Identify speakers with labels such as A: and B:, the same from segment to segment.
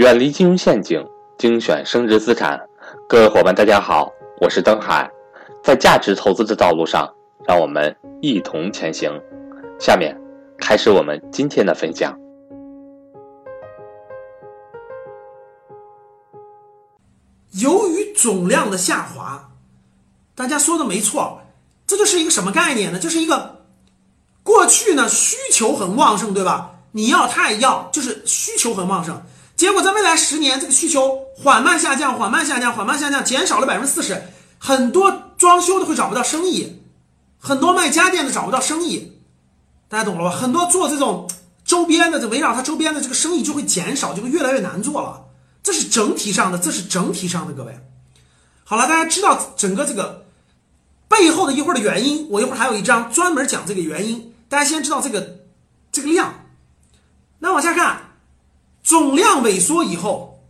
A: 远离金融陷阱，精选升值资产。各位伙伴，大家好，我是登海。在价值投资的道路上，让我们一同前行。下面开始我们今天的分享。
B: 由于总量的下滑，大家说的没错，这就是一个什么概念呢？就是一个过去呢需求很旺盛，对吧？你要他也要，就是需求很旺盛。结果在未来十年，这个需求缓慢下降，缓慢下降，缓慢下降，减少了百分之四十。很多装修的会找不到生意，很多卖家电的找不到生意，大家懂了吧？很多做这种周边的，这围绕它周边的这个生意就会减少，就会越来越难做了。这是整体上的，这是整体上的，各位。好了，大家知道整个这个背后的一会儿的原因，我一会儿还有一章专门讲这个原因。大家先知道这个这个量，那往下看，总量萎缩以后，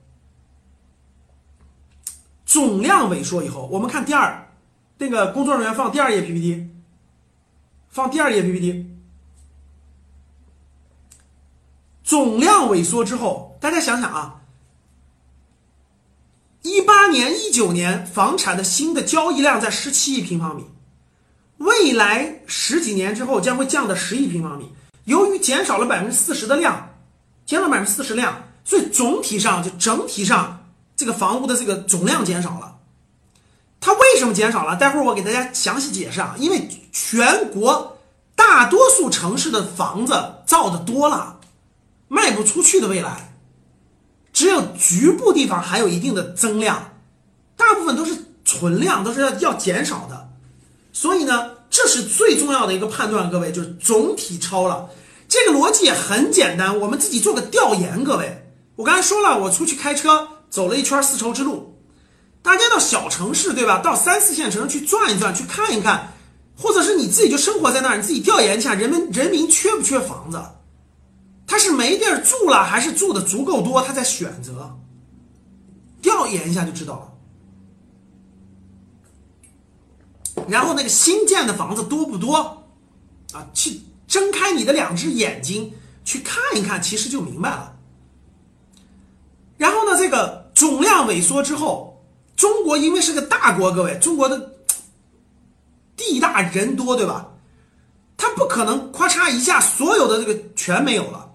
B: 总量萎缩以后，我们看第二，那个工作人员放第二页 PPT，放第二页 PPT，总量萎缩之后，大家想想啊。一八年、一九年房产的新的交易量在十七亿平方米，未来十几年之后将会降到十亿平方米。由于减少了百分之四十的量，减少百分之四十量，所以总体上就整体上这个房屋的这个总量减少了。它为什么减少了？待会儿我给大家详细解释啊。因为全国大多数城市的房子造的多了，卖不出去的未来。只有局部地方还有一定的增量，大部分都是存量，都是要要减少的。所以呢，这是最重要的一个判断，各位就是总体超了。这个逻辑也很简单，我们自己做个调研，各位。我刚才说了，我出去开车走了一圈丝绸之路，大家到小城市对吧？到三四线城市去转一转，去看一看，或者是你自己就生活在那儿，你自己调研一下，人们人民缺不缺房子？他是没地儿住了，还是住的足够多？他在选择，调研一下就知道了。然后那个新建的房子多不多？啊，去睁开你的两只眼睛去看一看，其实就明白了。然后呢，这个总量萎缩之后，中国因为是个大国，各位，中国的地大人多，对吧？它不可能咔嚓一下所有的这个全没有了。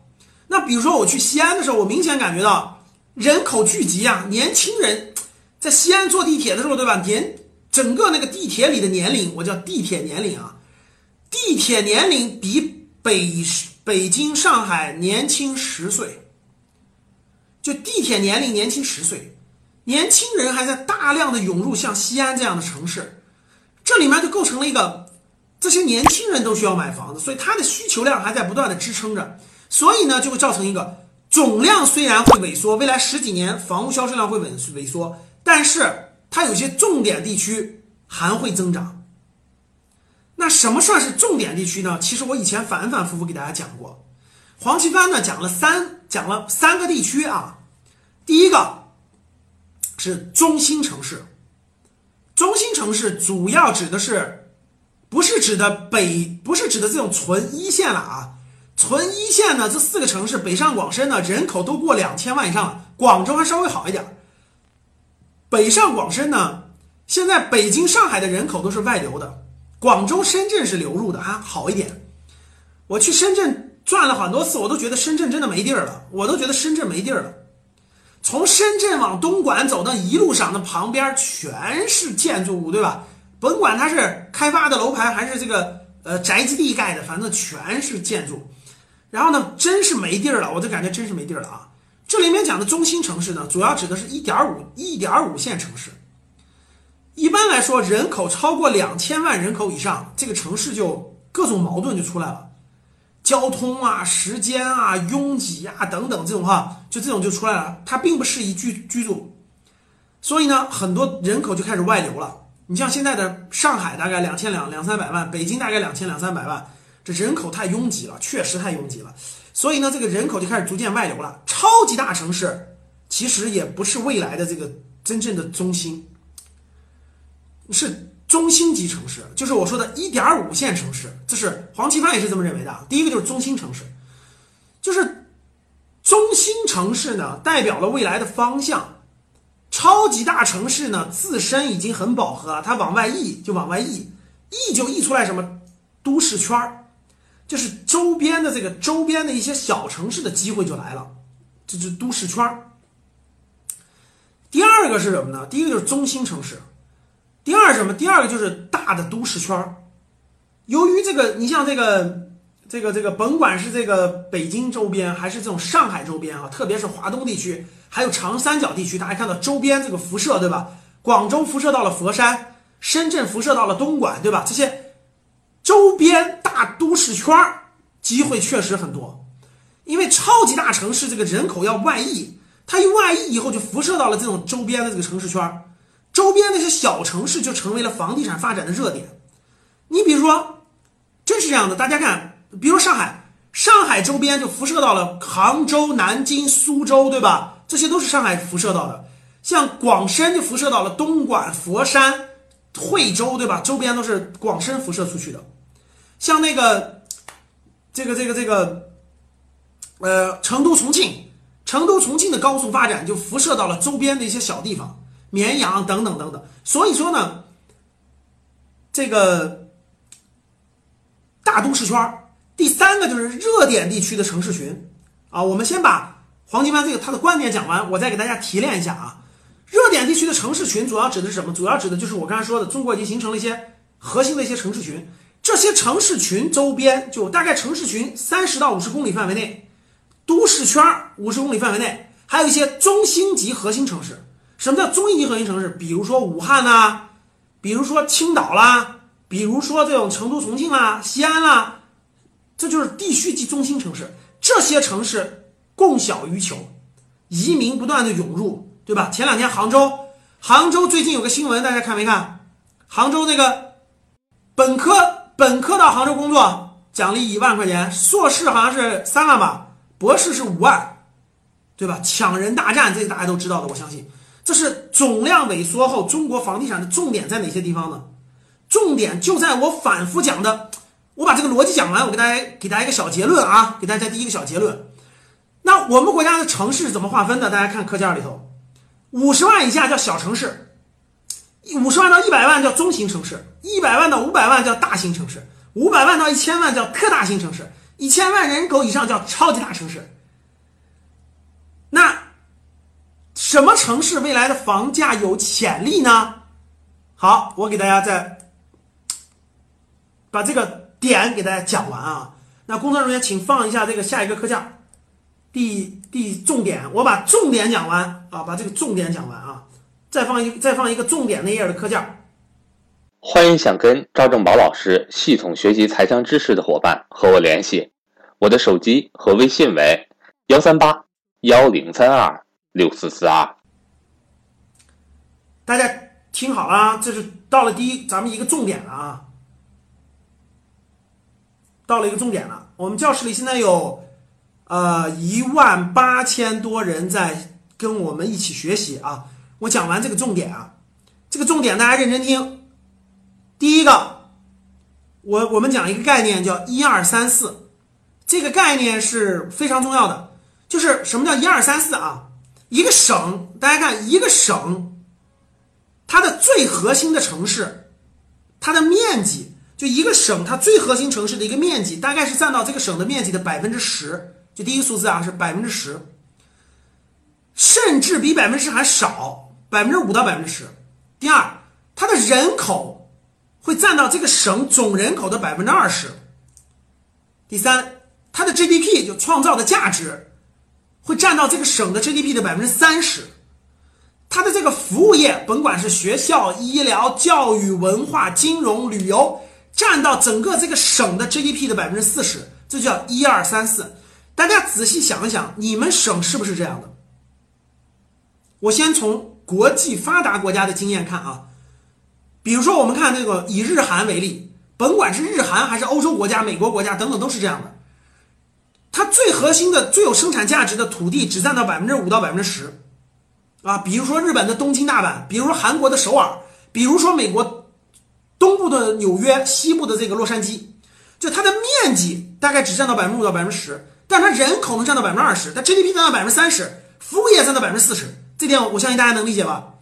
B: 那比如说我去西安的时候，我明显感觉到人口聚集啊，年轻人在西安坐地铁的时候，对吧？年整个那个地铁里的年龄，我叫地铁年龄啊，地铁年龄比北北京、上海年轻十岁，就地铁年龄年轻十岁，年轻人还在大量的涌入像西安这样的城市，这里面就构成了一个这些年轻人都需要买房子，所以它的需求量还在不断的支撑着。所以呢，就会造成一个总量虽然会萎缩，未来十几年房屋销售量会萎萎缩，但是它有些重点地区还会增长。那什么算是重点地区呢？其实我以前反反复复给大家讲过，黄奇帆呢讲了三讲了三个地区啊。第一个是中心城市，中心城市主要指的是不是指的北，不是指的这种纯一线了啊。纯一线呢，这四个城市北上广深呢，人口都过两千万以上了。广州还稍微好一点。北上广深呢，现在北京、上海的人口都是外流的，广州、深圳是流入的，还好一点。我去深圳转了很多次，我都觉得深圳真的没地儿了，我都觉得深圳没地儿了。从深圳往东莞走，那一路上那旁边全是建筑物，对吧？甭管它是开发的楼盘还是这个呃宅基地盖的，反正全是建筑。然后呢，真是没地儿了，我就感觉真是没地儿了啊！这里面讲的中心城市呢，主要指的是一点五、一点五线城市。一般来说，人口超过两千万人口以上，这个城市就各种矛盾就出来了，交通啊、时间啊、拥挤啊等等这种哈，就这种就出来了，它并不适宜居居住。所以呢，很多人口就开始外流了。你像现在的上海，大概两千两两三百万，北京大概两千两三百万。这人口太拥挤了，确实太拥挤了，所以呢，这个人口就开始逐渐外流了。超级大城市其实也不是未来的这个真正的中心，是中心级城市，就是我说的一点五线城市。这是黄奇帆也是这么认为的。第一个就是中心城市，就是中心城市呢，代表了未来的方向。超级大城市呢，自身已经很饱和，它往外溢就往外溢，溢就溢出来什么都市圈儿，就是周边的这个周边的一些小城市的机会就来了，这是都市圈儿。第二个是什么呢？第一个就是中心城市，第二什么？第二个就是大的都市圈儿。由于这个，你像这个。这个这个，甭管是这个北京周边，还是这种上海周边啊，特别是华东地区，还有长三角地区，大家看到周边这个辐射，对吧？广州辐射到了佛山，深圳辐射到了东莞，对吧？这些周边大都市圈儿机会确实很多，因为超级大城市这个人口要外溢，它一外溢以后就辐射到了这种周边的这个城市圈儿，周边那些小城市就成为了房地产发展的热点。你比如说，真是这样的，大家看。比如上海，上海周边就辐射到了杭州、南京、苏州，对吧？这些都是上海辐射到的。像广深就辐射到了东莞、佛山、惠州，对吧？周边都是广深辐射出去的。像那个，这个、这个、这个，呃，成都、重庆，成都、重庆的高速发展就辐射到了周边的一些小地方，绵阳等等等等。所以说呢，这个大都市圈儿。第三个就是热点地区的城市群，啊，我们先把黄金班这个他的观点讲完，我再给大家提炼一下啊。热点地区的城市群主要指的是什么？主要指的就是我刚才说的，中国已经形成了一些核心的一些城市群，这些城市群周边就大概城市群三十到五十公里范围内，都市圈五十公里范围内，还有一些中心级核心城市。什么叫中心级核心城市？比如说武汉呐，比如说青岛啦，比如说这种成都、重庆啦、西安啦。这就是地区级中心城市，这些城市供小于求，移民不断的涌入，对吧？前两天杭州，杭州最近有个新闻，大家看没看？杭州那个本科本科到杭州工作，奖励一万块钱，硕士好像是三万吧，博士是五万，对吧？抢人大战，这大家都知道的，我相信。这是总量萎缩后，中国房地产的重点在哪些地方呢？重点就在我反复讲的。我把这个逻辑讲完，我给大家给大家一个小结论啊，给大家第一个小结论。那我们国家的城市怎么划分的？大家看课件里头，五十万以下叫小城市，五十万到一百万叫中型城市，一百万到五百万叫大型城市，五百万到一千万叫特大型城市，一千万人口以上叫超级大城市。那什么城市未来的房价有潜力呢？好，我给大家再把这个。点给大家讲完啊，那工作人员请放一下这个下一个课件，第第重点，我把重点讲完啊，把这个重点讲完啊，再放一再放一个重点那页的课件。
A: 欢迎想跟赵正宝老师系统学习财商知识的伙伴和我联系，我的手机和微信为幺三八幺零三二六四四二。
B: 大家听好了啊，这是到了第一咱们一个重点了啊。到了一个重点了，我们教室里现在有，呃，一万八千多人在跟我们一起学习啊。我讲完这个重点啊，这个重点大家认真听。第一个，我我们讲一个概念叫一二三四，这个概念是非常重要的。就是什么叫一二三四啊？一个省，大家看一个省，它的最核心的城市，它的面积。就一个省，它最核心城市的一个面积，大概是占到这个省的面积的百分之十。就第一个数字啊，是百分之十，甚至比百分之十还少，百分之五到百分之十。第二，它的人口会占到这个省总人口的百分之二十。第三，它的 GDP 就创造的价值会占到这个省的 GDP 的百分之三十。它的这个服务业，甭管是学校、医疗、教育、文化、金融、旅游。占到整个这个省的 GDP 的百分之四十，这叫一二三四。大家仔细想一想，你们省是不是这样的？我先从国际发达国家的经验看啊，比如说我们看这个以日韩为例，甭管是日韩还是欧洲国家、美国国家等等，都是这样的。它最核心的、最有生产价值的土地只占到百分之五到百分之十，啊，比如说日本的东京、大阪，比如说韩国的首尔，比如说美国。东部的纽约，西部的这个洛杉矶，就它的面积大概只占到百分之五到百分之十，但它人口能占到百分之二十，它 GDP 占到百分之三十，服务业占到百分之四十，这点我相信大家能理解吧？